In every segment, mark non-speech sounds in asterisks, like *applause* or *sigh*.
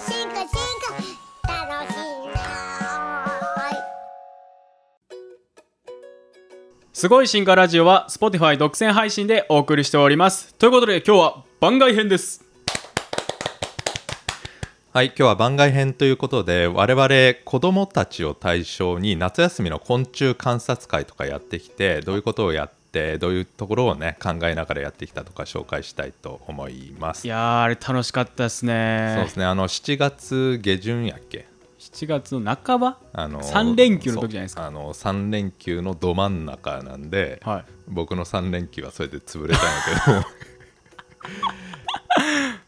進化進化楽しいなすごい進化ラジオは Spotify 独占配信でお送りしております。ということで今日は番外編です。はい今日は番外編ということで我々子どもたちを対象に夏休みの昆虫観察会とかやってきてどういうことをやってどういうところをね考えながらやってきたとか紹介したいと思います。いやーあれ楽しかったですね。そうですね。あの7月下旬やっけ？7月の半ば？あの3連休の時じゃないですか？あの3連休のど真ん中なんで、はい。僕の3連休はそれで潰れたんだけど *laughs*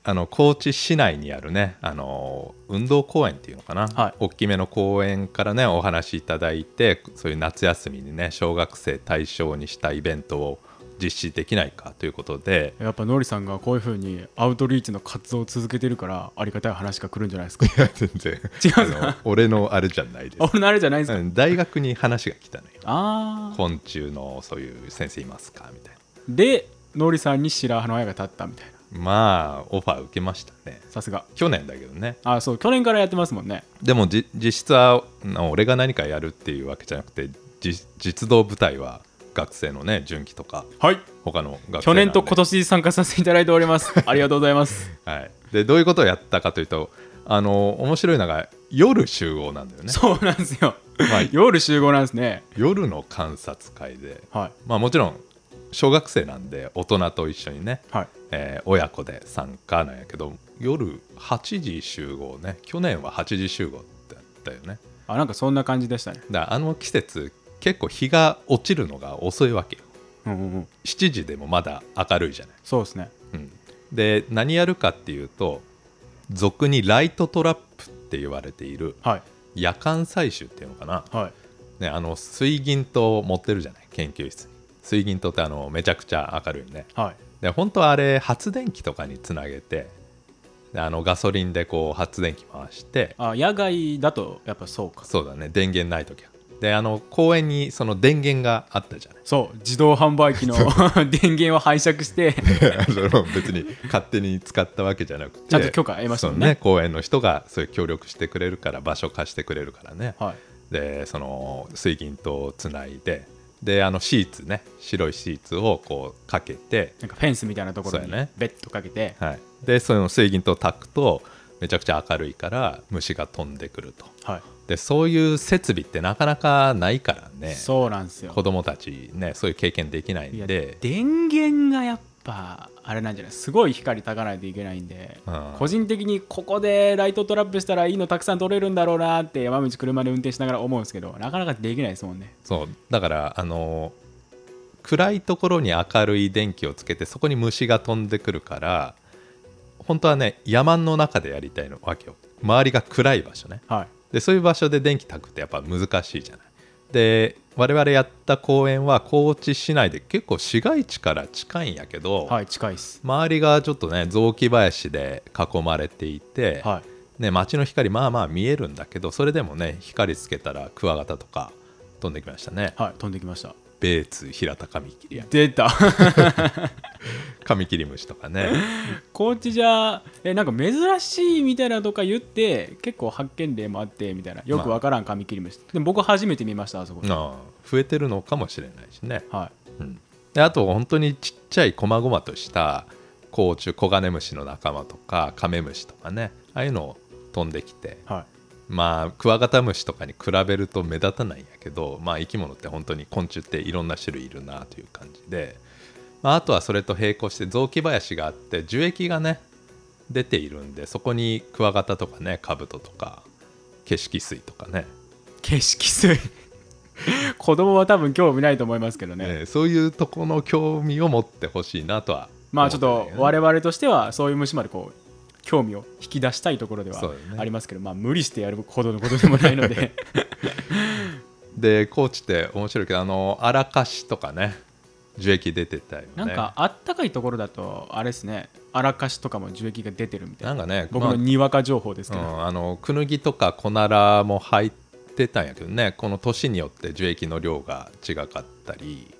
あの高知市内にあるねあの運動公園っていうのかな、はい。大きめの公園からねお話しいただいてそういう夏休みにね小学生対象にしたイベントを実施できないかということで。やっぱのりさんがこういう風にアウトリーチの活動を続けてるからありがたい話が来るんじゃないですか？いや全然。違うの？俺のあれじゃないです。*laughs* 俺のあれじゃないですか、うん大学に話が来たのよ。ああ昆虫のそういう先生いますか？みたいでのりさんに白羽の矢が立ったみたいななまあオファー受けましたね。さすが。去年だけどね。あそう去年からやってますもんね。でもじ実質はな俺が何かやるっていうわけじゃなくてじ実動部隊は学生のね純喜とかはい。他の学生去年と今年参加させていただいております。*laughs* ありがとうございます。はい、でどういうことをやったかというとあの面白いのが夜集合なんだよね、そうなんですよ。まあ、夜集合なんですね。夜の観察会で。はい。まあもちろん小学生なんで大人と一緒にね、はい。えー親子で参加なんやけど夜8時集合ね。去年は8時集合だったよね。あなんかそんな感じでしたね。だからあの季節結構日が落ちるのが遅いわけよ。うんうんうん。7時でもまだ明るいじゃない、そうですね。うん、で何やるかっていうと俗にライトトラップって言われているはい。夜間採集っていうのかな、はい。ね、あの水銀灯を持ってるじゃない研究室。に水銀灯ってあのめちゃくちゃ明るいね。はい。で本当はあれ発電機とかにつなげてであのガソリンでこう発電機回してあ野外だとやっぱそうか。そうだね。電源ない時は。であの公園にその電源があったじゃない。そう。自動販売機の *laughs* 電源を拝借して。*laughs* 別に勝手に使ったわけじゃなくて。ちゃんと許可得ましたね。そう公園の人がそういう協力してくれるから場所貸してくれるからね、はい。でその水銀灯をつないでであのシーツね白いシーツをこうかけて、なんかフェンスみたいなところにベッドかけて、はい、でその水銀灯を焚くとめちゃくちゃ明るいから虫が飛んでくると。はい。でそういう設備ってなかなかないからね。そうなんですよ。子供たちねそういう経験できないんで。電源がやっぱあれなんじゃない？すごい光たかないといけないんで、うん個人的にここでライトトラップしたらいいのたくさん取れるんだろうなって山道車で運転しながら思うんですけどなかなかできないですもんね。そう。だからあの暗いところに明るい電気をつけてそこに虫が飛んでくるから本当はね山の中でやりたいのわけよ。周りが暗い場所ね。はい。でそういう場所で電気焚くってやっぱ難しいじゃない？で我々やった公園は高知市内で結構市街地から近いんやけど、はい近いっす。周りがちょっとね雑木林で囲まれていて、はい。ね、街の光まあまあ見えるんだけどそれでもね光つけたらクワガタとか飛んできましたね。はい飛んできましたベーツ平田カミキリや。出た。カミキリムシとかね。高知じゃえなんか珍しいみたいなとか言って結構発見例もあってみたいな。よくわからんカミキリムシ、でも僕初めて見ましたあそこ、ああ増えてるのかもしれないしね、はうん、であと本当にちっちゃい細々とした甲虫コガネムシの仲間とかカメムシとかね。ああいうの飛んできて。いはいまあクワガタムシとかに比べると目立たないんやけどまあ生き物って本当に昆虫っていろんな種類いるなという感じで、まあ、あとはそれと並行して雑木林があって樹液がね出ているんでそこにクワガタとかねカブトとか景色水とかね。景色水。*laughs* 子供は多分興味ないと思いますけどね。ねそういうとこの興味を持ってほしいなとはまあちょっと我々としてはそういう虫までこう興味を引き出したいところではありますけど、まあ無理してやるほどのことでもないので。*laughs* で高知って面白いけどあの荒貸しとかね樹液出てたよね。なんかあったかいところだとあれですね。荒かしとかも樹液が出てるみたいな。なんかね僕のにわか情報ですけど、うん、あのクヌギとかコナラも入ってたんやけどねこの年によって樹液の量が違かったり、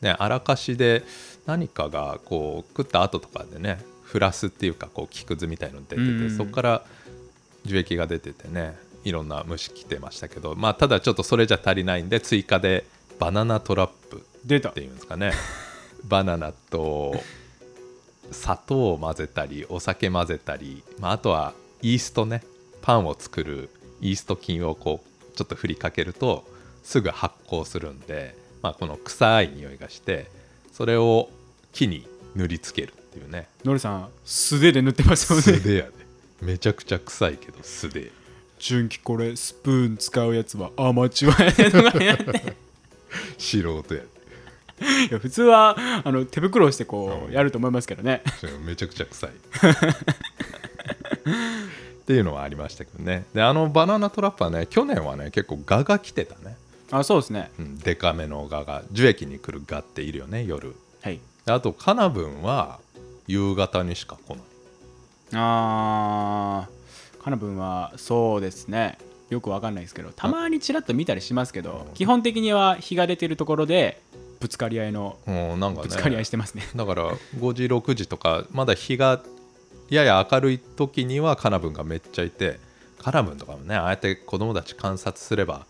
ね、荒かしで何かがこう食った後とかでねフラスっていうかこう木くずみたいの出てて、そこから樹液が出ててねいろんな虫来てましたけどまあただちょっとそれじゃ足りないんで追加でバナナトラップ出たっていうんですかね。*laughs* バナナと砂糖を混ぜたりお酒混ぜたり、まあ、あとはイーストねパンを作るイースト菌をこうちょっと振りかけるとすぐ発酵するんで、まあ、この臭い匂いがしてそれを木に塗りつけるっていうね。のりさん素手で塗ってますよね。素手やで。めちゃくちゃ臭いけど素手。純喜これスプーン使うやつはアマチュアやねとかやって素人やで。いや普通はあの手袋をしてこうやると思いますけどね。めちゃくちゃ臭い。っていうのはありましたけどね。であのバナナトラップはね去年はね結構ガが来てたね、あそうですね。うん、デカめのガが樹液に来るガっているよね夜。はい。であとカナブンは夕方にしか来ない。あーカナブンはそうですね。よくわかんないですけどたまにちらっと見たりしますけど基本的には日が出てるところでぶつかり合いのもうなんかぶつかり合いねしてますね。*laughs* だから5時6時とかまだ日がやや明るい時にはカナブンがめっちゃいてカナブンとかもねああやって子供たち観察すれば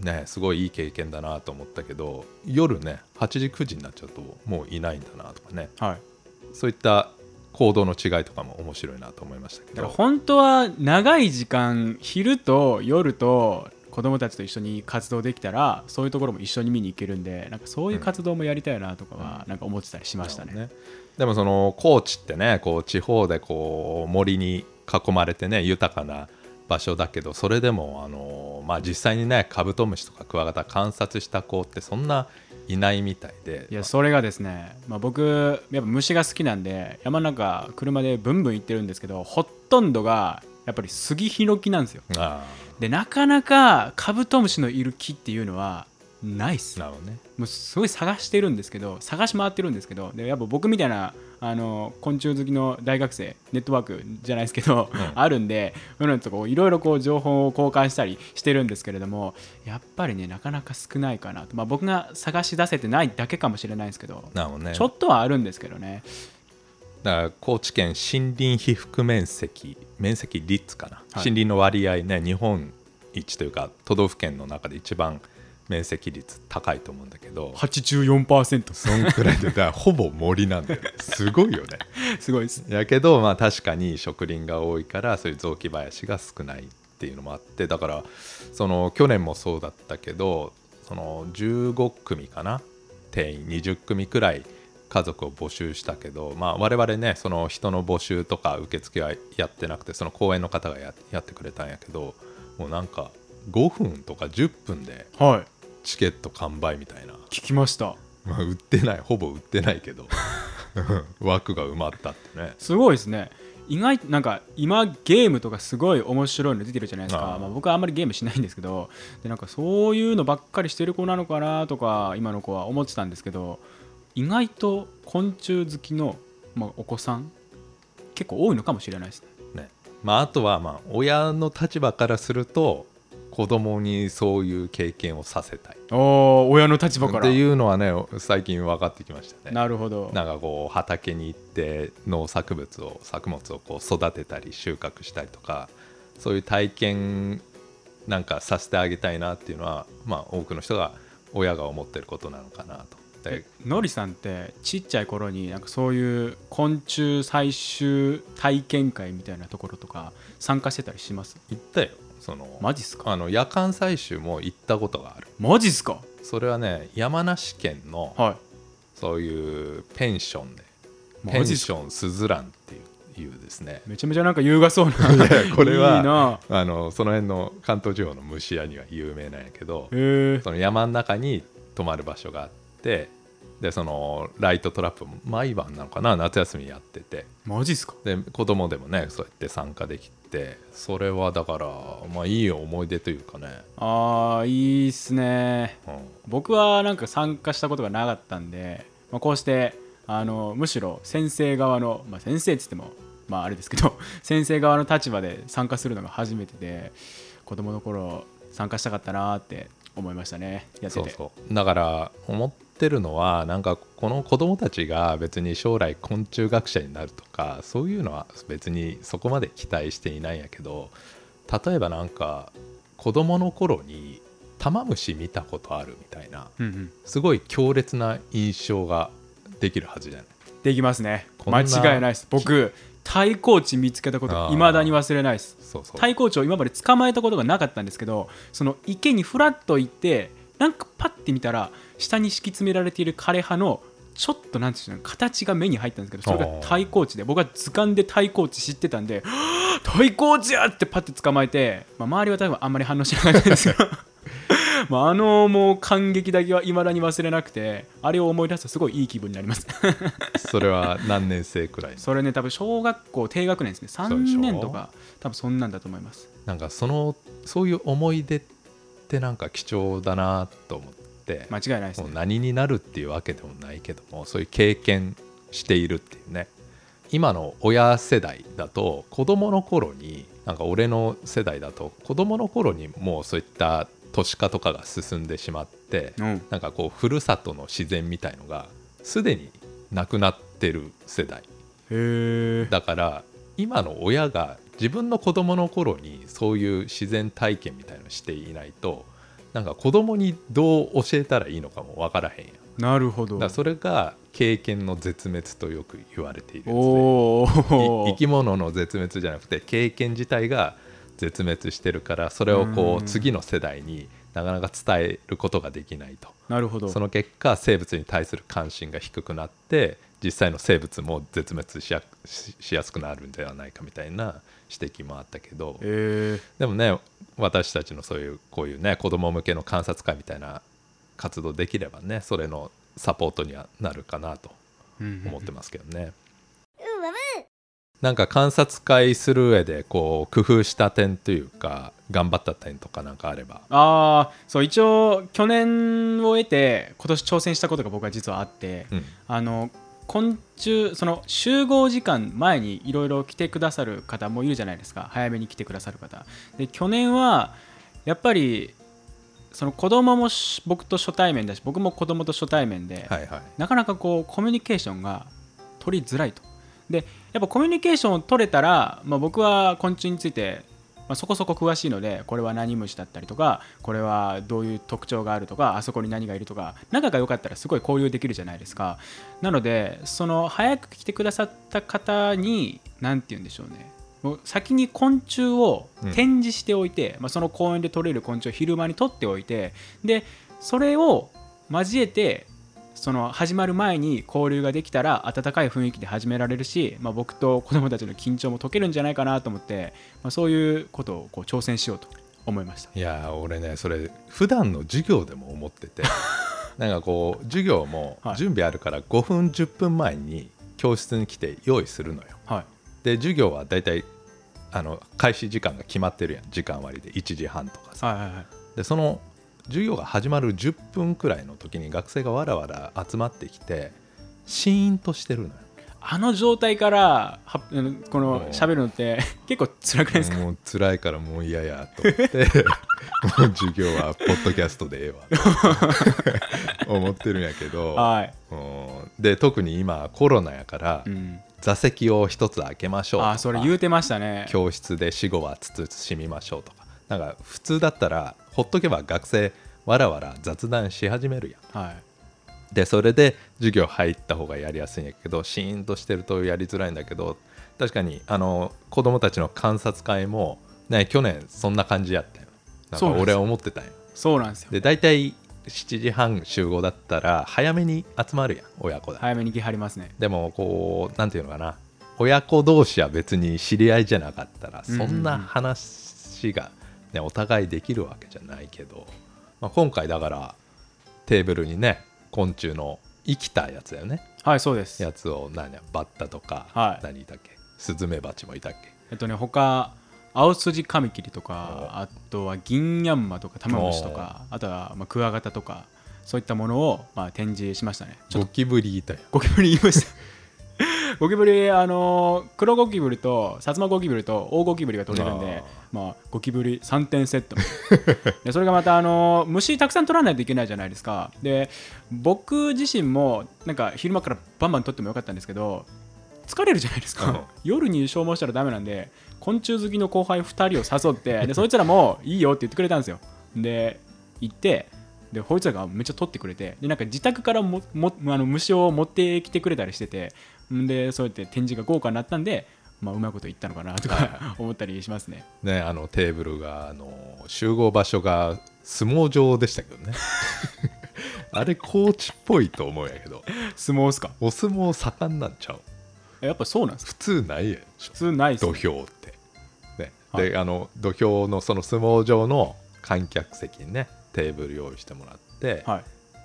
ねすごいいい経験だなと思ったけど夜ね8時9時になっちゃうともういないんだなとかね。はいそういった行動の違いとかも面白いなと思いましたけだからど。本当は長い時間昼と夜と子供たちと一緒に活動できたらそういうところも一緒に見に行けるんでなんかそういう活動もやりたいなとかはなんか思ってたりしましたね。ねでもその高知ってねこう地方でこう森に囲まれてね豊かな場所だけどそれでもあの、まあ、実際にねカブトムシとかクワガタ観察した子ってそんないないみたいで。いやそれがですね、まあ、僕やっぱ虫が好きなんで山の中車でブンブン行ってるんですけどほとんどがやっぱり杉ヒノキなんですよ。あ。でなかなかカブトムシのいる木っていうのはないっす。あなるほどね。もうすごい探してるんですけど探し回ってるんですけどでやっぱ僕みたいなあの昆虫好きの大学生ネットワークじゃないですけど、うん。あるんでそういうのとこういろいろこう情報を交換したりしてるんですけれどもやっぱりねなかなか少ないかなと、まあ、僕が探し出せてないだけかもしれないですけどね。ちょっとはあるんですけどね。だから高知県森林被覆面積面積率かな、はい。森林の割合ね日本一というか都道府県の中で一番面積率高いと思うんだけど84%そんくらいでだからほぼ森なんだよね。すごいよね。*laughs* すごいです。やけどまあ確かに植林が多いからそういう雑木林が少ないっていうのもあってだからその去年もそうだったけどその15組かな？定員20組くらい家族を募集したけど、まあ、我々ねその人の募集とか受付はやってなくてその公園の方がややってくれたんやけどもうなんか5分とか10分ではいチケット完売みたいな、聞きました。まあ、売ってない。ほぼ売ってないけど。*laughs* 枠が埋まったってね。すごいですね。意外なんか今ゲームとかすごい面白いの出てるじゃないですか。まあ、僕はあんまりゲームしないんですけど。でなんかそういうのばっかりしてる子なのかなとか今の子は思ってたんですけど。意外と昆虫好きの、まあ、お子さん結構多いのかもしれないですね。ね。まあ、あとはまあ親の立場からすると子供にそういう経験をさせたい。おー親の立場から。っていうのはね最近分かってきましたね。なるほど。なんかこう畑に行って農作物を作物をこう育てたり収穫したりとかそういう体験なんかさせてあげたいなっていうのは、まあ、多くの人が親が思ってることなのかなと。でのりさんってちっちゃい頃になんかそういう昆虫採集体験会みたいなところとか参加してたりします？行ったよそのマジっすか？あの夜間採集も行ったことがある。マジっすか？それはね山梨県のはい。そういうペンションでペンションスズランっていういうですね。めちゃめちゃなんか優雅そうな。*laughs* これはいいな。あのその辺の関東地方の虫屋には有名なんやけどその山の中に泊まる場所があってでそのライトトラップも毎晩なのかな夏休みやってて。マジっすか？で子供でもねそうやって参加できてそれはだからまあいい思い出というかね、あーいいっすね。うん、僕はなんか参加したことがなかったんで、まあ、こうしてあのむしろ先生側の、まあ、先生っつってもまああれですけど *laughs* 先生側の立場で参加するのが初めてで子供の頃参加したかったなーって思いましたね。やってて。そうそう。だから思っってるのはなんかこの子供たちが別に将来昆虫学者になるとかそういうのは別にそこまで期待していないんやけど例えばなんか子供の頃に玉虫見たことあるみたいなうんうん。すごい強烈な印象ができるはずじゃない？できますね。間違いないです。僕太鼓地見つけたこといまだに忘れないです。そうそう。太鼓地を今まで捕まえたことがなかったんですけどその池にフラッと行ってなんかパッて見たら下に敷き詰められている枯葉のちょっとなんていうの形が目に入ったんですけどそれが太鼓地で僕は図鑑で太鼓地知ってたんではぁ太鼓地や!ってパッて捕まえて、まあ、周りは多分あんまり反応しなかったんですけど *laughs* まああのもう感激だけはいまだに忘れなくてあれを思い出すとすごいいい気分になります。それは何年生くらいの？それね多分小学校低学年ですね。そうでしょ。3年とか多分そんなんだと思います。なんかそのそういう思い出ってなんか貴重だなと思って。間違いないですね。もう何になるっていうわけでもないけどもそういう経験しているっていうね。今の親世代だと子供の頃になんか俺の世代だと子供の頃にもうそういった都市化とかが進んでしまってうん。なんかこうふるさとの自然みたいのがすでになくなってる世代。だから今の親が自分の子供の頃にそういう自然体験みたいのしていないとなんか子供にどう教えたらいいのかも分からへんやなるほど。からそれが経験の絶滅とよく言われているやつで。生き物の絶滅じゃなくて経験自体が絶滅してるからそれをこうん。う次の世代になかなか伝えることができないと。なるほど。その結果生物に対する関心が低くなって実際の生物も絶滅しやししやすくなるんではないかみたいな指摘もあったけど。えでもね私たちのそういうこういうね子供向けの観察会みたいな活動できればねそれのサポートにはなるかなとー、思ってますけどね。なんか観察会する上でこう工夫した点というか頑張った点とかなんかあれば。ああそう一応去年を得て今年挑戦したことが僕は実はあって、うん。あの昆虫その集合時間前にいろいろ来てくださる方もいるじゃないですか。早めに来てくださる方。で去年はやっぱりその子供もし僕と初対面だし僕も子供と初対面で、はいはい。なかなかこうコミュニケーションが取りづらいと。でやっぱコミュニケーションを取れたら、まあ、僕は昆虫について、まあ、そこそこ詳しいのでこれは何虫だったりとかこれはどういう特徴があるとかあそこに何がいるとか仲が良かったらすごい交流できるじゃないですか。なのでその早く来てくださった方に何て言うんでしょうね。もう先に昆虫を展示しておいて、まあ、その公園で取れる昆虫を昼間に取っておいてでそれを交えてその始まる前に交流ができたら温かい雰囲気で始められるし、まあ、僕と子供たちの緊張も解けるんじゃないかなと思って、まあ、そういうことをこう挑戦しようと思いました。いやー俺ねそれ普段の授業でも思ってて *laughs* なんかこう授業もはい。準備あるから5分10分前に教室に来て用意するのよ。はい。で授業はだいたいあの開始時間が決まってるやん。時間割で1時半とかさ。はいはいはい。でその授業が始まる10分くらいの時に学生がわらわら集まってきてシーンとしてるのよ。あの状態からはこの喋るのって *laughs* 結構辛くないですか？もう辛いからもう嫌やと思って *laughs* もう授業はポッドキャストでええわと *laughs* 思ってるんやけどはい、うん。で特に今コロナやから、うん、座席を一つ開けましょうとかあそれ言うてましたね。教室で死後は慎みましょうとか。なんか普通だったらほっとけば学生わらわら雑談し始めるやん。はい。でそれで授業入った方がやりやすいんやけどシーンとしてるとやりづらいんだけど確かにあの子供たちの観察会も、ね、去年そんな感じやったよ。なんか俺は思ってたんよそうなんですよ。で大体7時半集合だったら早めに集まるやん親子だ、早めに来はりますね。でもこうなんていうのかな。親子同士は別に知り合いじゃなかったらそんな話が、ね、お互いできるわけじゃないけど、まあ、今回だからテーブルにね昆虫の生きたやつだよね。はいそうです。やつを何やバッタとか、はい。何いたっけ？スズメバチもいたっけ？えっとね他青筋カミキリとかあとはギンヤンマとかタマムシとかあとはまあクワガタとかそういったものをまあ展示しましたね。ちょっとゴキブリいたよ。ゴキブリ言いました *laughs* ゴキブリあのー黒ゴキブリと薩摩ゴキブリと大ゴキブリが取れるんでまあゴキブリ3点セット。*laughs* でそれがまたあのー虫たくさん取らないといけないじゃないですか。で僕自身もなんか昼間からバンバン取ってもよかったんですけど疲れるじゃないですうん。か夜に消耗したらダメなんで昆虫好きの後輩2人を誘ってでそいつらもいいよって言ってくれたんですよ。で行ってでこいつらがめっちゃ取ってくれてでなんか自宅からももあの虫を持ってきてくれたりしててんでそうやって展示が豪華になったんで、まあ、うまいこと言ったのかなとか思ったりしますね。ねあのテーブルがあの集合場所が相撲場でしたけどね。*laughs* あれ高知っぽいと思うんやけど。相撲っすか？お相撲盛んなんちゃう？えやっぱそうなんですか？普通ないやん。普通ないっす土俵って、ね。はい。であの土俵のその相撲場の観客席にねテーブル用意してもらって、はい。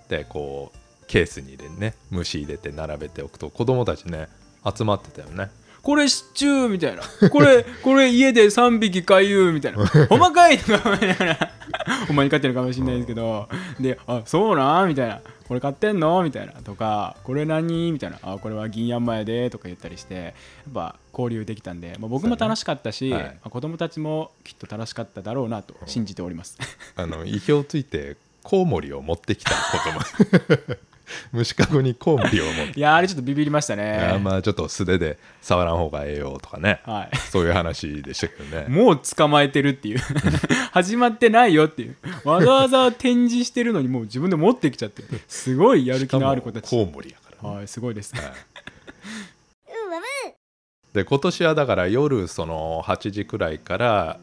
でこうケースに入れね。虫入れて並べておくと。子供たちね集まってたよね。これシチューみたいな。これ *laughs* これ家で3匹飼いうみたいな。*laughs* ほんまかいとか思いながらほんまに飼ってるかもしれないですけど。であそうなんみたいな。これ買ってんのみたいな。とかこれ何みたいな。あこれは銀ヤンマやでとか言ったりしてやっぱ交流できたんで、まあ、僕も楽しかったし、ねはい。まあ子供たちもきっと楽しかっただろうなと信じております。あの意表ついてコウモリを持ってきた子供 *laughs* *laughs* 虫かごにコウモリを持って。いやーあれちょっとビビりましたあねまあちょっと素手で触らん方がええよとかね。はい。そういう話でしたけどね。*laughs* もう捕まえてるっていう。*laughs* 始まってないよっていう。わざわざ展示してるのにもう自分で持ってきちゃってすごいやる気のある子たち。コウモリやからね、はいすごいです。はい。で今年はだから夜その8時くらいから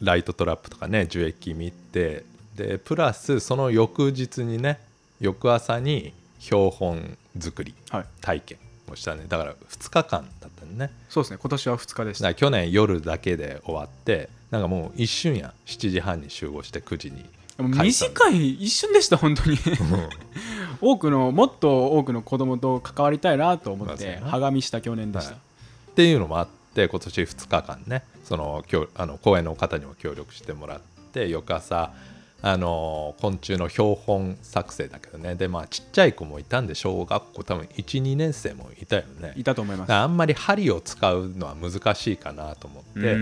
ライトトラップとかね樹液見てでプラスその翌日にね翌朝に標本作りはい。体験をしたね。だから2日間だったね。そうですね。今年は2日でした。ら去年夜だけで終わってなんかもう一瞬や。7時半に集合して9時に短い一瞬でした本当に。*laughs* 多くのもっと多くの子供と関わりたいなと思ってはがみした去年でした、はい。っていうのもあって今年2日間ね。そのあの公園の方にも協力してもらって翌朝あの昆虫の標本作成だけどね。でまあちっちゃい子もいたんで小学校多分12年生もいたよね。いたと思います。あんまり針を使うのは難しいかなと思うって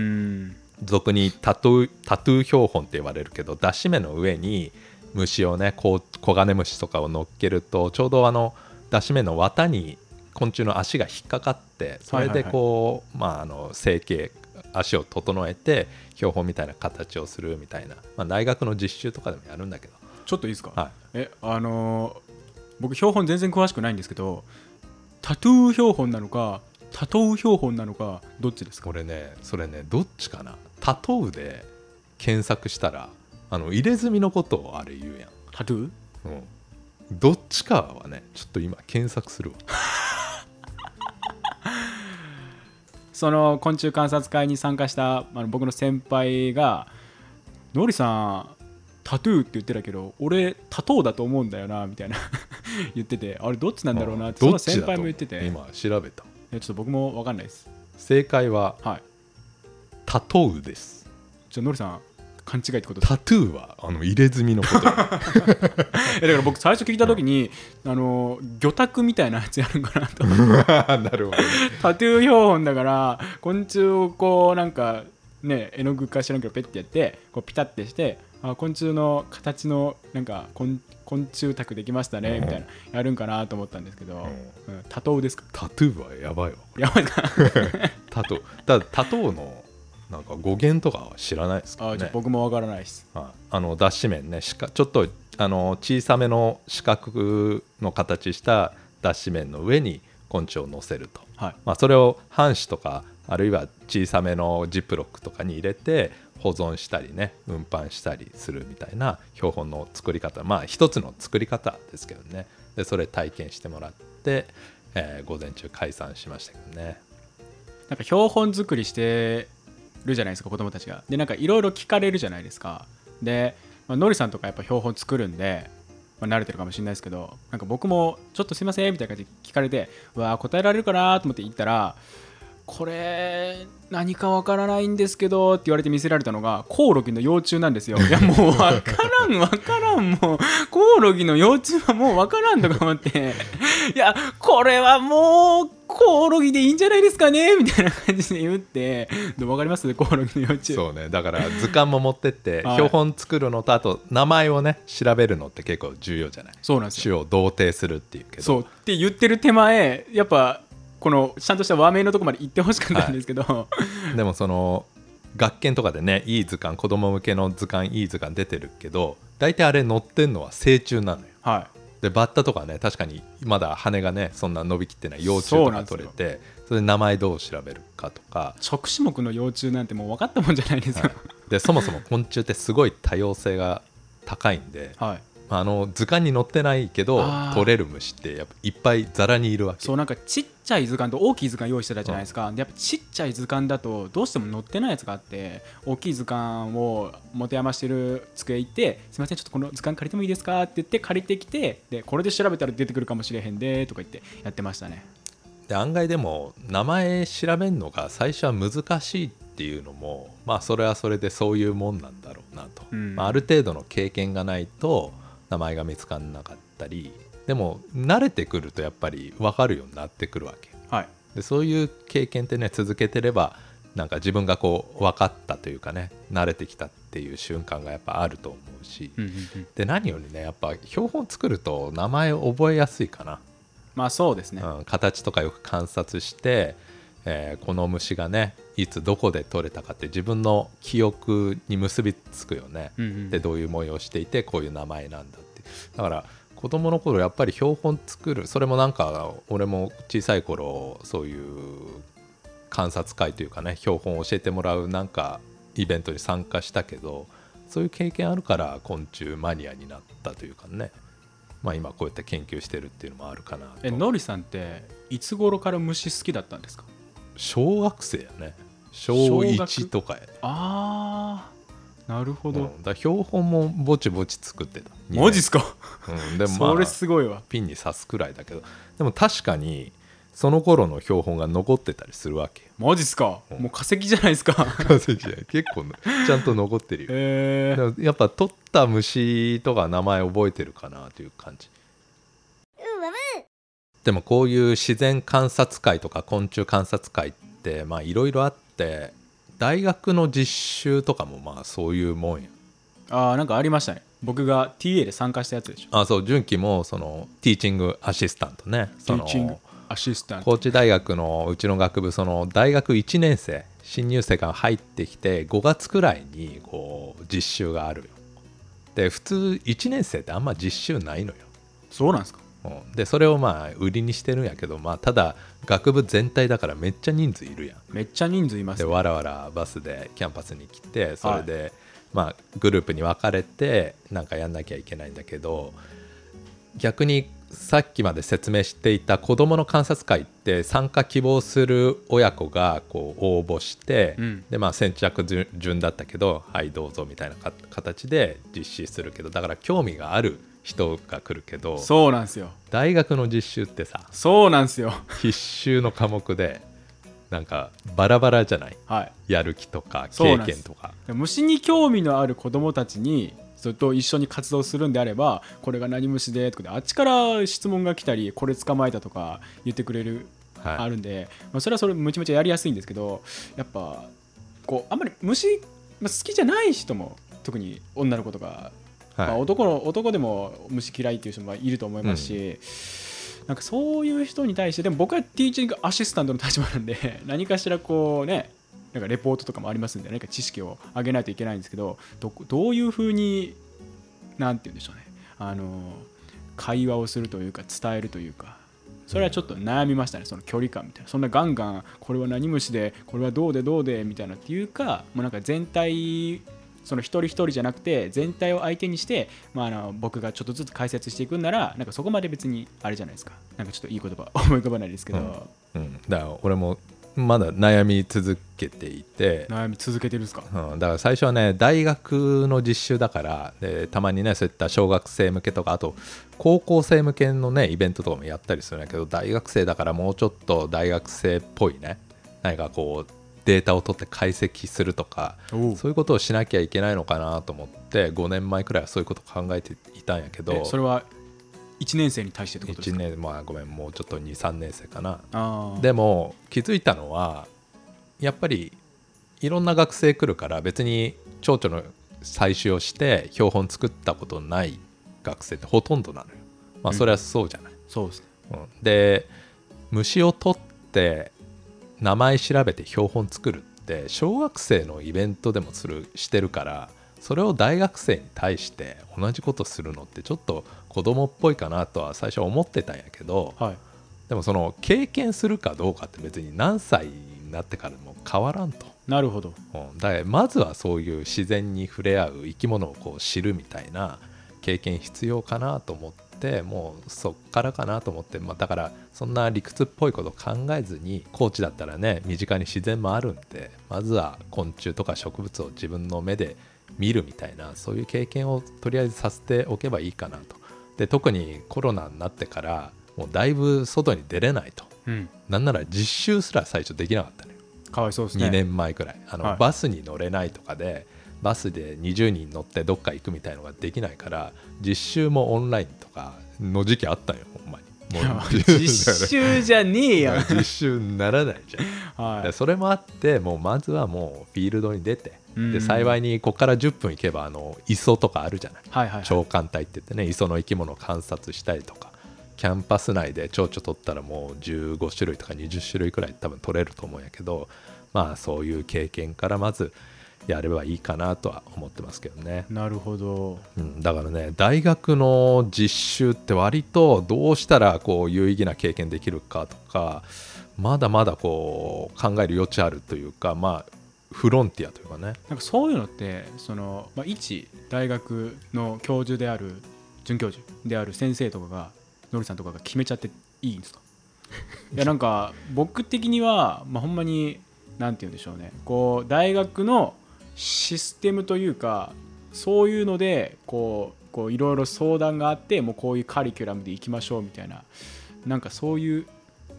俗にタトゥータトゥー標本って言われるけど脱脂目の上に虫をねこうコガネムシとかを乗っけるとちょうどあの脱脂目の綿に昆虫の足が引っかかってそれでこう、まああの成形足を整えて標本みたいな形をするみたいな、まあ、大学の実習とかでもやるんだけど、ちょっといいですか、はい、えあのー僕標本全然詳しくないんですけどタトゥー標本なのかタトゥー標本なのかどっちですか？これねそれねどっちかな？タトゥーで検索したらあの入れ墨のことをあれ言うやん。タトゥー？うん、どっちかはねちょっと今検索するわその昆虫観察会に参加したあの僕の先輩が「ノリさんタトゥーって言ってたけど俺タトーだと思うんだよな」みたいな *laughs* 言っててあれどっちなんだろうなってその先輩も言ってて。今調べた。えちょっと僕も分かんないです。正解ははい。タトゥーです。じゃあノリさん勘違いってことタトゥーはあの入れ墨のこと。*laughs* えだから僕最初聞いた時にあの魚拓みたいなやつやるんかなと。*laughs* なるほどね。タトゥー標本だから昆虫をこうなんかね絵の具か知らんけどペッてやってこうピタッてしてあ昆虫の形のなんか昆昆虫卓できましたねみたいなやるんかなと思ったんですけど、うん、タトゥーですか？タトゥーはやばいわ。やばいか *laughs* タトゥー。ただタトゥーのなんか語源とかは知らないですね。僕もわからないです。はい。あの脱脂面ね。しかちょっとあの小さめの四角の形した脱脂面の上に昆虫を乗せると。はい。まあ、それを半紙とかあるいは小さめのジップロックとかに入れて保存したりね運搬したりするみたいな標本の作り方。まあ一つの作り方ですけどね。でそれ体験してもらって、えー午前中解散しましたけどね。なんか標本作りしてるじゃないですか子供たちが。でなんかいろいろ聞かれるじゃないですか。で、まあのりさんとかやっぱ標本作るんで、まあ、慣れてるかもしれないですけどなんか僕もちょっとすいませんみたいな感じで聞かれてうわー答えられるかなと思って言ったらこれ何かわからないんですけどって言われて見せられたのがコオロギの幼虫なんですよ。いやもうわからんわからんもう。コオロギの幼虫はもうわからんとか思って。いやこれはもうコオロギでいいんじゃないですかね？みたいな感じで言って。で分かります？コオロギの幼虫そうね。だから図鑑も持ってってはい。標本作るのとあと名前をね調べるのって結構重要じゃない？そうなんですよ。種を同定するっていうけど。そう。って言ってる手前やっぱこのちゃんとした和名のとこまで行ってほしかったんですけど、でもその学研とかでねいい図鑑子供向けの図鑑いい図鑑出てるけど大体あれ載ってんのは成虫なのよ。はいでバッタとかね確かにまだ羽がねそんな伸びきってない幼虫とか取れてそれで名前どう調べるかとか。直種目の幼虫なんてもう分かったもんじゃないですよ。でそもそも昆虫ってすごい多様性が高いんではいあの図鑑に載ってないけど取れる虫ってやっぱいっぱいざらにいるわけ。そうなんかちっちゃい図鑑と大きい図鑑用意してたじゃないですか、でやっぱちっちゃい図鑑だとどうしても載ってないやつがあって大きい図鑑を持て余してる机行って「すいませんちょっとこの図鑑借りてもいいですか?」って言って借りてきてでこれで調べたら出てくるかもしれへんでとか言ってやってましたね。で案外でも名前調べるのが最初は難しいっていうのもまあそれはそれでそういうもんなんだろうなと、うん。まあ、ある程度の経験がないと名前が見つからなかったりでも慣れてくるとやっぱり分かるようになってくるわけ。はい。でそういう経験ってね続けてればなんか自分がこう分かったというかね慣れてきたっていう瞬間がやっぱあると思うし、うんうんうん。で何よりねやっぱ標本作ると名前覚えやすいかな、まあそうですね、うん、形とかよく観察して、えーこの虫がねいつどこで取れたかって自分の記憶に結びつくよね、うんうん。でどういう模様をしていてこういう名前なんだだから子供の頃やっぱり標本作るそれもなんか俺も小さい頃そういう観察会というかね標本を教えてもらうなんかイベントに参加したけどそういう経験あるから昆虫マニアになったというかね。まあ今こうやって研究してるっていうのもあるかなと。えのりさんっていつ頃から虫好きだったんですか？小学生やね。小小学1とかやね。あーなるほど、うん、だ標本もぼちぼち作ってた。*laughs* マジっすか、うん、でもまあそれすごいわ。ピンに刺すくらいだけど。でも確かにその頃の標本が残ってたりするわけよ。マジっすか、うん。もう化石じゃないですか？*laughs* 化石じゃない。結構ちゃんと残ってるよ。*laughs* えー、やっぱ取った虫とか名前覚えてるかなという感じ。でもこういう自然観察会とか昆虫観察会ってまあいろいろあって大学の実習とかもまあそういうもんや。あーなんかありましたね。僕が TA で参加したやつでしょ。あそう純喜もそのティーチングアシスタントね。ティーチングアシスタント高知大学のうちの学部その大学1年生新入生が入ってきて5月くらいにこう実習があるよ。で普通1年生ってあんま実習ないのよ、そうなんですか？うんでそれをまあ売りにしてるんやけどまあただ学部全体だからめっちゃ人数いるやん。めっちゃ人数います。ねでわらわらバスでキャンパスに来てそれで、まあグループに分かれてなんかやんなきゃいけないんだけど逆にさっきまで説明していた子どもの観察会って参加希望する親子がこう応募して、うん。でまあ先着順順だったけどはいどうぞみたいなか形で実施するけどだから興味がある人が来るけどそうなんですよ。大学の実習ってさそうなんですよ。必修の科目でなんかバラバラじゃない？はい。やる気とか経験とか。虫に興味のある子供たちにそれと一緒に活動するんであればこれが何虫でとかであっちから質問が来たりこれ捕まえたとか言ってくれる、はい。あるんで、まあ、それはそれむちゃむちゃやりやすいんですけどやっぱこうあんまり虫、まあ、好きじゃない人も特に女の子とか、まあ、はい男の男でも虫嫌いっていう人もいると思いますし、なんかそういう人に対してでも僕はティーチングアシスタントの立場なんで *laughs* 何かしらこうねなんかレポートとかもありますんで何か知識を上げないといけないんですけどどどういうふうになんて言うんでしょうね。あの会話をするというか伝えるというかそれはちょっと悩みましたね。その距離感みたいな。そんなガンガンこれは何虫でこれはどうでどうでみたいなっていうかもうなんか全体その一人一人じゃなくて全体を相手にして、まあ、あの僕がちょっとずつ解説していくんならなんかそこまで別にあれじゃないですか。なんかちょっといい言葉思い浮かばないですけど、うん、だから俺もまだ悩み続けていて、悩み続けてるんですか？うん、だから最初はね大学の実習だからでたまにねそういった小学生向けとかあと高校生向けのねイベントとかもやったりするんだけど大学生だからもうちょっと大学生っぽいね。何かこうデータを取って解析するとかそういうことをしなきゃいけないのかなと思って5年前くらいはそういうことを考えていたんやけど。えそれは1年生に対してってことです1か年まあごめんもうちょっと23年生かな。でも気づいたのはやっぱりいろんな学生来るから別に蝶々の採集をして標本作ったことない学生ってほとんどなのよ。まあそれはそうじゃない、そうですね。うん。で虫を取って名前調べて標本作るって小学生のイベントでもするしてるからそれを大学生に対して同じことするのってちょっと子供っぽいかなとは最初は思ってたんやけどはい。でもその経験するかどうかって別に何歳になってからも変わらんと、なるほど。うん、だからまずはそういう自然に触れ合う生き物をこう知るみたいな経験必要かなと思ってもうそっからかなと思って、まあ、だからそんな理屈っぽいこと考えずに高知だったらね身近に自然もあるんでまずは昆虫とか植物を自分の目で見るみたいなそういう経験をとりあえずさせておけばいいかなと。で特にコロナになってからもうだいぶ外に出れないと。うん。なんなら実習すら最初できなかったのよ。かわいそうですね。2年前くらい。あの、はい。バスに乗れないとかでバスで20人乗ってどっか行くみたいのができないから実習もオンラインとかの時期あったんよほんまに。*laughs* 実習じゃねえ *laughs* やん実習にならないじゃん。はい。でそれもあってもうまずはもうフィールドに出てうん。で幸いにここから10分行けばあの磯とかあるじゃない。はいはいはい。鳥観隊って言ってね磯の生き物を観察したりとかキャンパス内で蝶々取ったらもう15種類とか20種類くらい多分取れると思うんやけどまあそういう経験からまずやればいいかなとは思ってますけどね、なるほど。うん、だからね大学の実習って割とどうしたらこう有意義な経験できるかとかまだまだこう考える余地あるというかまあフロンティアというかね。なんかそういうのってその、まあ、一大学の教授である准教授である先生とかがのりさんとかが決めちゃっていいんですか？*laughs* いやなんか僕的には、まあ、ほんまになんて言うんでしょうね。こう大学のシステムというかそういうのでこうこういろいろ相談があってもうこういうカリキュラムでいきましょうみたいな。なんかそういう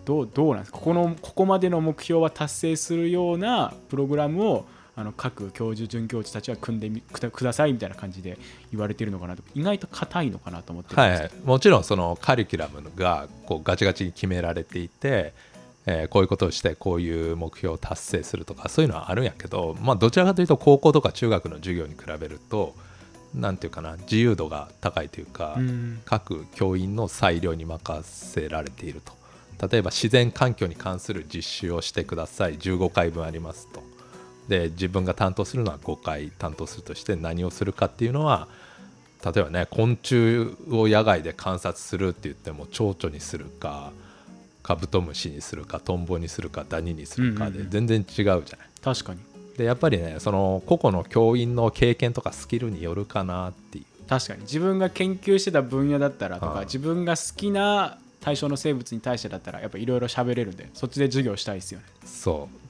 どうどうなんですか？ここのここまでの目標は達成するようなプログラムをあの各教授准教授たちは組んでみくだくださいみたいな感じで言われてるのかなと。意外と硬いのかなと思ってはい、もちろんそのカリキュラムがこうガチガチに決められていて、えーこういうことをしてこういう目標を達成するとかそういうのはあるんやけど、まあ、どちらかというと高校とか中学の授業に比べるとなんていうかな自由度が高いというか、うん。各教員の裁量に任せられていると。例えば自然環境に関する実習をしてください。15回分ありますと。で自分が担当するのは5回担当するとして何をするかっていうのは例えばね昆虫を野外で観察するって言っても蝶々にするかカブトムシにするかトンボにするかダニにするかうんうんうん。で全然違うじゃない。確かに。でやっぱりねその個々の教員の経験とかスキルによるかなっていう。確かに。自分が研究してた分野だったらとかはい。自分が好きな対象の生物に対してだったらやっぱいろいろ喋れるんでそっちで授業したいですよね。そう。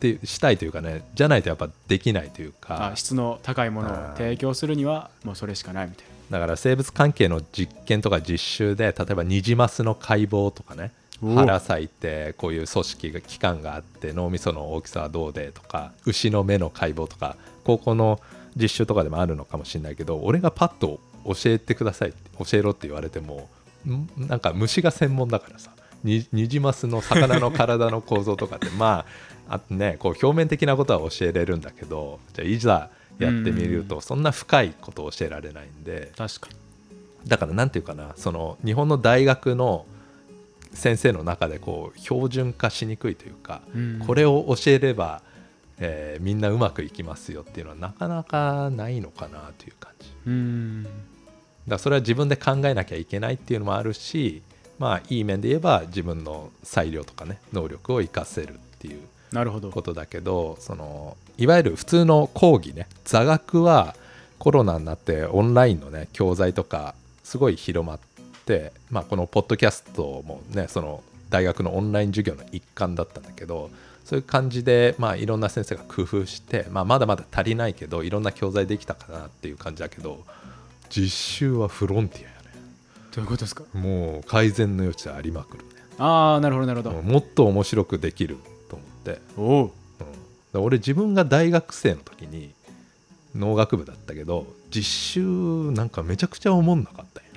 でしたいというかねじゃないとやっぱできないというかあ質の高いものを提供するにはもうそれしかないみたいだから生物関係の実験とか実習で例えばニジマスの解剖とかねお腹裂いてこういう組織が器官があって脳みその大きさはどうでとか牛の目の解剖とか高校の実習とかでもあるのかもしれないけど俺がパッと教えてください教えろって言われてもんなんか虫が専門だからさニニジマスの魚の体の構造とかって *laughs* まああとねこう表面的なことは教えれるんだけどじゃあいざやってみるとそんな深いことを教えられないんでな確かに。だからなんていうかなその日本の大学の先生の中でこう標準化しにくいというか、うん。これを教えれば、えーみんなうまくいきますよっていうのはなかなかないのかなという感じ。だかうんらそれは自分で考えなきゃいけないっていうのもあるしまあいい面で言えば自分の裁量とかね能力を活かせるっていうなるほど。ことだけどそのいわゆる普通の講義ね座学はコロナになってオンラインのね教材とかすごい広まって、まあ、このポッドキャストもねその大学のオンライン授業の一環だったんだけどそういう感じで、まあ、いろんな先生が工夫して、まあ、まだまだ足りないけどいろんな教材できたかなっていう感じだけど実習はフロンティアやね。どういうことですか？もう改善の余地ありまくるね。ああなるほどなるほど。もっと面白くできると思って。おおうん、俺自分が大学生の時に農学部だったけど実習なんかめちゃくちゃ思んなかったんよ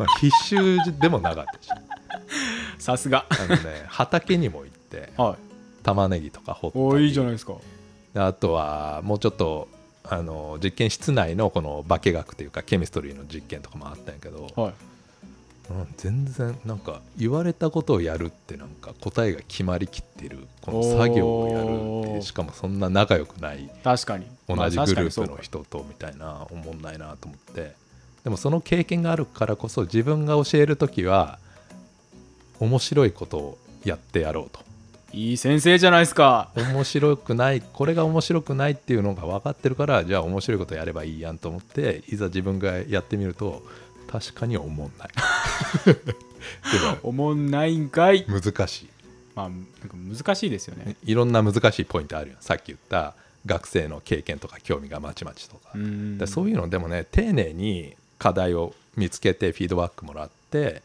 まあ、必修でもなかったし。*laughs* さすが。あのね畑にも行ってはい。玉ねぎとか掘ったり。おーいいじゃないですか。であとはもうちょっとあの実験室内のこの化学というかケミストリーの実験とかもあったんやけど、はい。うん全然なんか言われたことをやるってなんか答えが決まりきってるこの作業をやるっておー。しかもそんな仲良くない確かに。同じまあグループの人とみたいな思んないなと思ってでもその経験があるからこそ自分が教える時は面白いことをやってやろうと。いい先生じゃないですか。面白くないこれが面白くないっていうのが分かってるからじゃあ面白いことやればいいやんと思っていざ自分がやってみると確かに思んない。*laughs* でおもんないんかい。も難しい。まあなんか難しいですよね。いろんな難しいポイントあるよさっき言った学生の経験とか興味がまちまちとか,、うん。そういうのでもね丁寧に課題を見つけてフィードバックもらって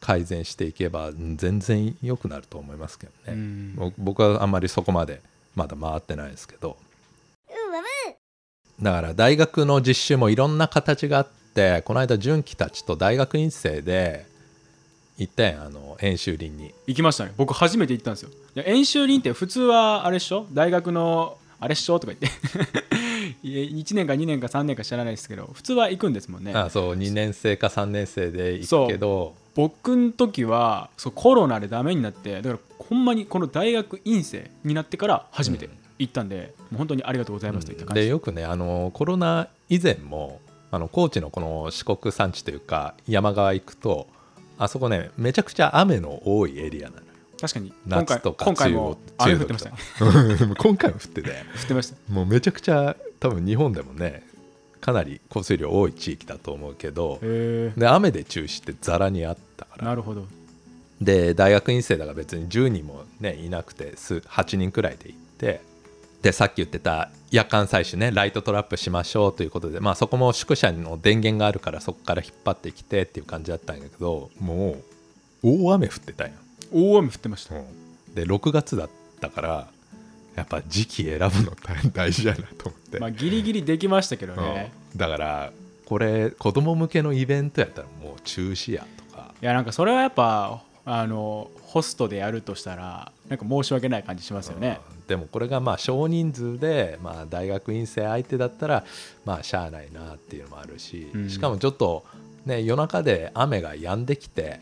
改善していけばうん全然良くなると思いますけどね、僕はあんまりそこまでまだ回ってないですけど。だから大学の実習もいろんな形があってこの間純喜たちと大学院生で行ったやんあの演習林に。行きましたね。僕初めて行ったんですよ。演習林って普通はあれっしょ？大学のあれっしょ？とか言って1年か2年か3年か知らないですけど普通は行くんですもんね。あそう2年生か3年生で行くけど。僕の時はそうコロナでダメになってだからほんまにこの大学院生になってから初めて行ったんで、もう本当にありがとうございますといった感じ。でよくねあのコロナ以前もあの高知のこの四国山地というか山側行くとあそこねめちゃくちゃ雨の多いエリアなのよ。確かに今回夏とか今回も雨降ってましたね。ね *laughs* *laughs* 今回も降ってて降ってました。もうめちゃくちゃ多分日本でもねかなり降水量多い地域だと思うけどへで雨で中止ってざらにあったから。えなるほど。で大学院生だから別に10人もねいなくて数8人くらいで行ってでさっき言ってた夜間採取ねライトトラップしましょうということでまあそこも宿舎の電源があるからそこから引っ張ってきてっていう感じだったんだけどもう大雨降ってたんよ、大雨降ってました。で6月だったからやっぱ時期選ぶの大大事やなと思って、まあギリギリできましたけどね、うん。だからこれ子供向けのイベントやったらもう中止やとか。いやなんかそれはやっぱあのホストでやるとしたらなんか申し訳ない感じしますよね、うん。でもこれがまあ少人数で、まあ、大学院生相手だったらまあしゃあないなっていうのもあるし、うん。しかもちょっと、ね、夜中で雨が止んできて、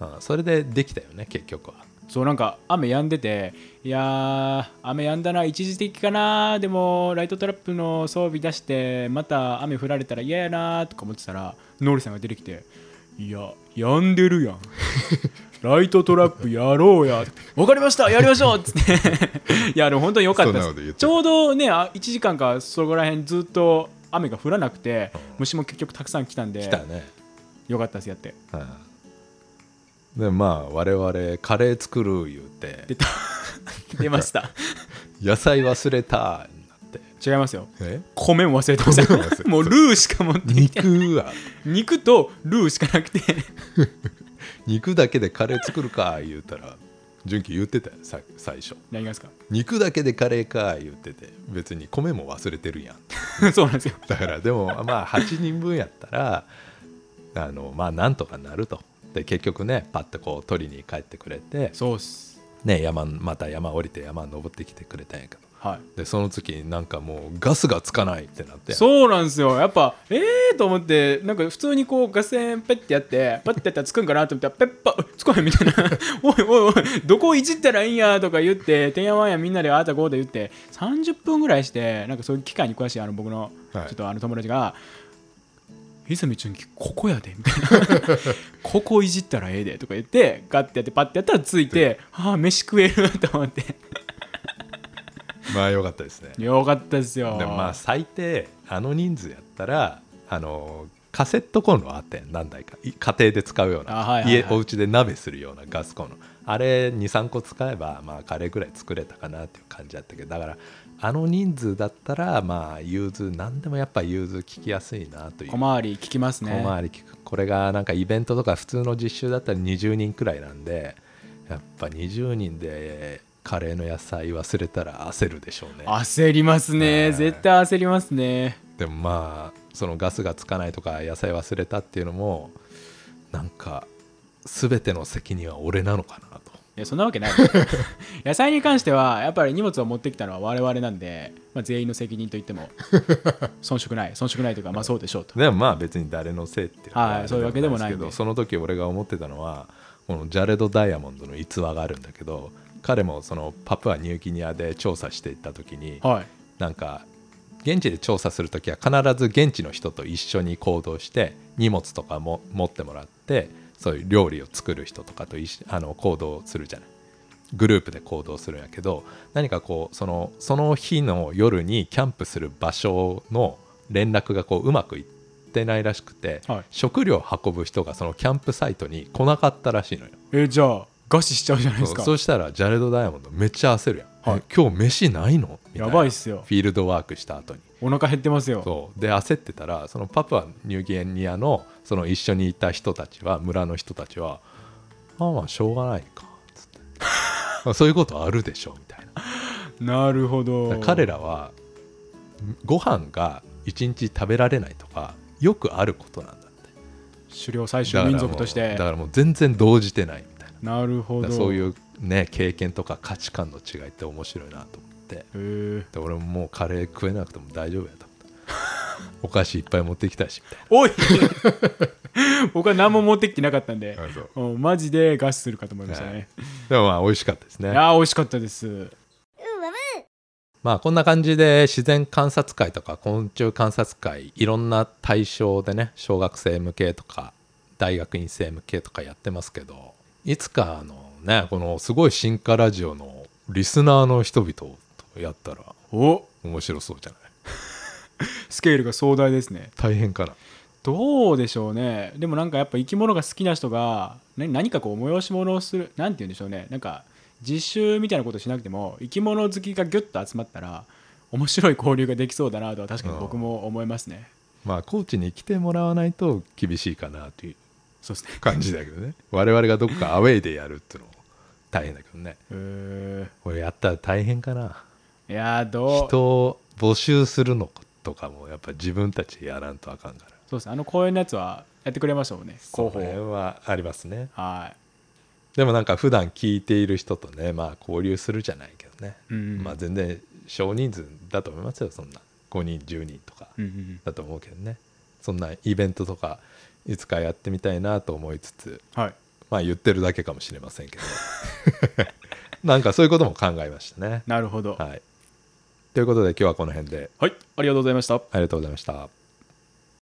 うん、それでできたよね結局は。そうなんか雨止んでていやー雨止んだな一時的かなでもライトトラップの装備出してまた雨降られたら嫌やなとか思ってたらノリさんが出てきていや止んでるやん。*laughs* ライトトラップやろうや。わかりましたやりましょう。っつって。いやでも本当に良かったです。ちょうどねあ1時間かそこら辺ずっと雨が降らなくて虫も結局たくさん来たんで来たね。よかったですやって。うんでまあ我々カレー作る言うて。出た。*laughs* 出ました。野菜忘れたなって。違いますよ。え？米も忘れてましたた。もうルーしか持ってきて肉は。肉とルーしかなくて。*laughs* 肉だけでカレー作るか言うたら純喜言ってたよさ最初。何がですか？肉だけでカレーか言ってて別に米も忘れてるやん。*laughs* そうなんですよ。だからでもまあ8人分やったらあのまあなんとかなるとで結局ねパッとこう取りに帰ってくれて、そうっす。ね、山また山降りて山登ってきてくれたんやけど。はい。でその時なんかもうガスがつかないってなって。そうなんですよ。やっぱええー、と思ってなんか普通にこうガス線ペッてやってパッてやったらつくんかなと思ったらペッパつかへんみたいな。*laughs* おいおいおいどこいじったらいいんやとか言っててんやわんやみんなでああたこうで言って30分ぐらいしてなんかそういう機械に詳しいあの僕のちょはいっとあの友達が「泉純喜ここやで」みたいな「*laughs* ここいじったらええで」とか言ってガッてやってパッてやったらついて「ああ飯食える」と思って。*laughs* まあよかったですね。よかったですよ。でもまあ最低あの人数やったらあのカセットコンロあって何台か。い家庭で使うような、はいはい家お家で鍋するようなガスコンロ。あれ23個使えばまあカレーぐらい作れたかなっていう感じだったけどだからあの人数だったらまあ融通何でもやっぱ融通聞きやすいなという。小回り聞きますね。小回り聞く。これがなんかイベントとか普通の実習だったら20人くらいなんでやっぱ20人でカレーの野菜忘れたら焦るでしょうね。焦りますね、はい絶対焦りますね。でもまあそのガスがつかないとか野菜忘れたっていうのもなんか全ての責任は俺なのかなといやそんなわけない。*laughs* 野菜に関してはやっぱり荷物を持ってきたのは我々なんで、まあ、全員の責任と言っても *laughs* 遜色ない。遜色ないというかまあそうでしょうと。でもまあ別に誰のせいっていうのはいそういうわけでもないけどその時俺が思ってたのはこのジャレド・ダイヤモンドの逸話があるんだけど彼もそのパプアニューギニアで調査していった時にはい。なんか現地で調査する時は必ず現地の人と一緒に行動して荷物とかも持ってもらってそういう料理を作る人とかとあの行動するじゃない。グループで行動するんやけど何かこうそのその日の夜にキャンプする場所の連絡がこううまくいってないらしくて、はい。食料を運ぶ人がそのキャンプサイトに来なかったらしいのよ。えじゃあ餓死しちゃうじゃないですか。そうしたらジャレド・ダイヤモンドめっちゃ焦るやん、はい。え今日飯ないの？みたいな。やばいっすよ。フィールドワークした後にお腹減ってますよ。そう。で焦ってたらそのパプアニューギニアのその一緒にいた人たちは村の人たちは「ああまあしょうがないか」つって。ま *laughs* あそういうことあるでしょみたいな。なるほど。彼らはご飯が一日食べられないとかよくあることなんだって。狩猟採集民族として。だからもう全然動じてないみたいな。なるほど。そういうね経験とか価値観の違いって面白いなと思って。で俺ももうカレー食えなくても大丈夫やと思って。*laughs* お菓子いっぱい持ってきたし。みたいおい。*laughs* 僕は何も持ってきてなかったんで。う。うんマジで餓死するかと思いましたね、でもまあ美味しかったですい、ねやー美味しかったです。まあこんな感じで自然観察会とか昆虫観察会いろんな対象でね小学生向けとか大学院生向けとかやってますけどいつかあのねこのすごい進化ラジオのリスナーの人々とやったらお。面白そうじゃない？*laughs* スケールが壮大ですね。大変かな？どうでしょうね。でもなんかやっぱ生き物が好きな人がな何かこう催し物をするなんて言うんでしょうね。なんか実習みたいなことしなくても生き物好きがギュッと集まったら面白い交流ができそうだなとは確かに僕も思いますね。まあコーチに来てもらわないと厳しいかなというそうですね。感じだけどね。我々がどっかアウェイでやるっていうのも大変だけどね。へこれやったら大変かな。ーいやーどう？人を募集するのとかもやっぱ自分たちでやらんとあかんから。そうです。ねあの公園のやつはやってくれましたもんね。広それ報はありますね。はい。でもなんか普段聞いている人とねまあ交流するじゃないけどね、うんまあ全然少人数だと思いますよそんな。5人10人とかうんうん。だと思うけどね。そんなイベントとかいつかやってみたいなと思いつつはい。まあ言ってるだけかもしれませんけど。*laughs* なんかそういうことも考えましたね。なるほど。はいということで今日はこの辺で。はいありがとうございました。ありがとうございました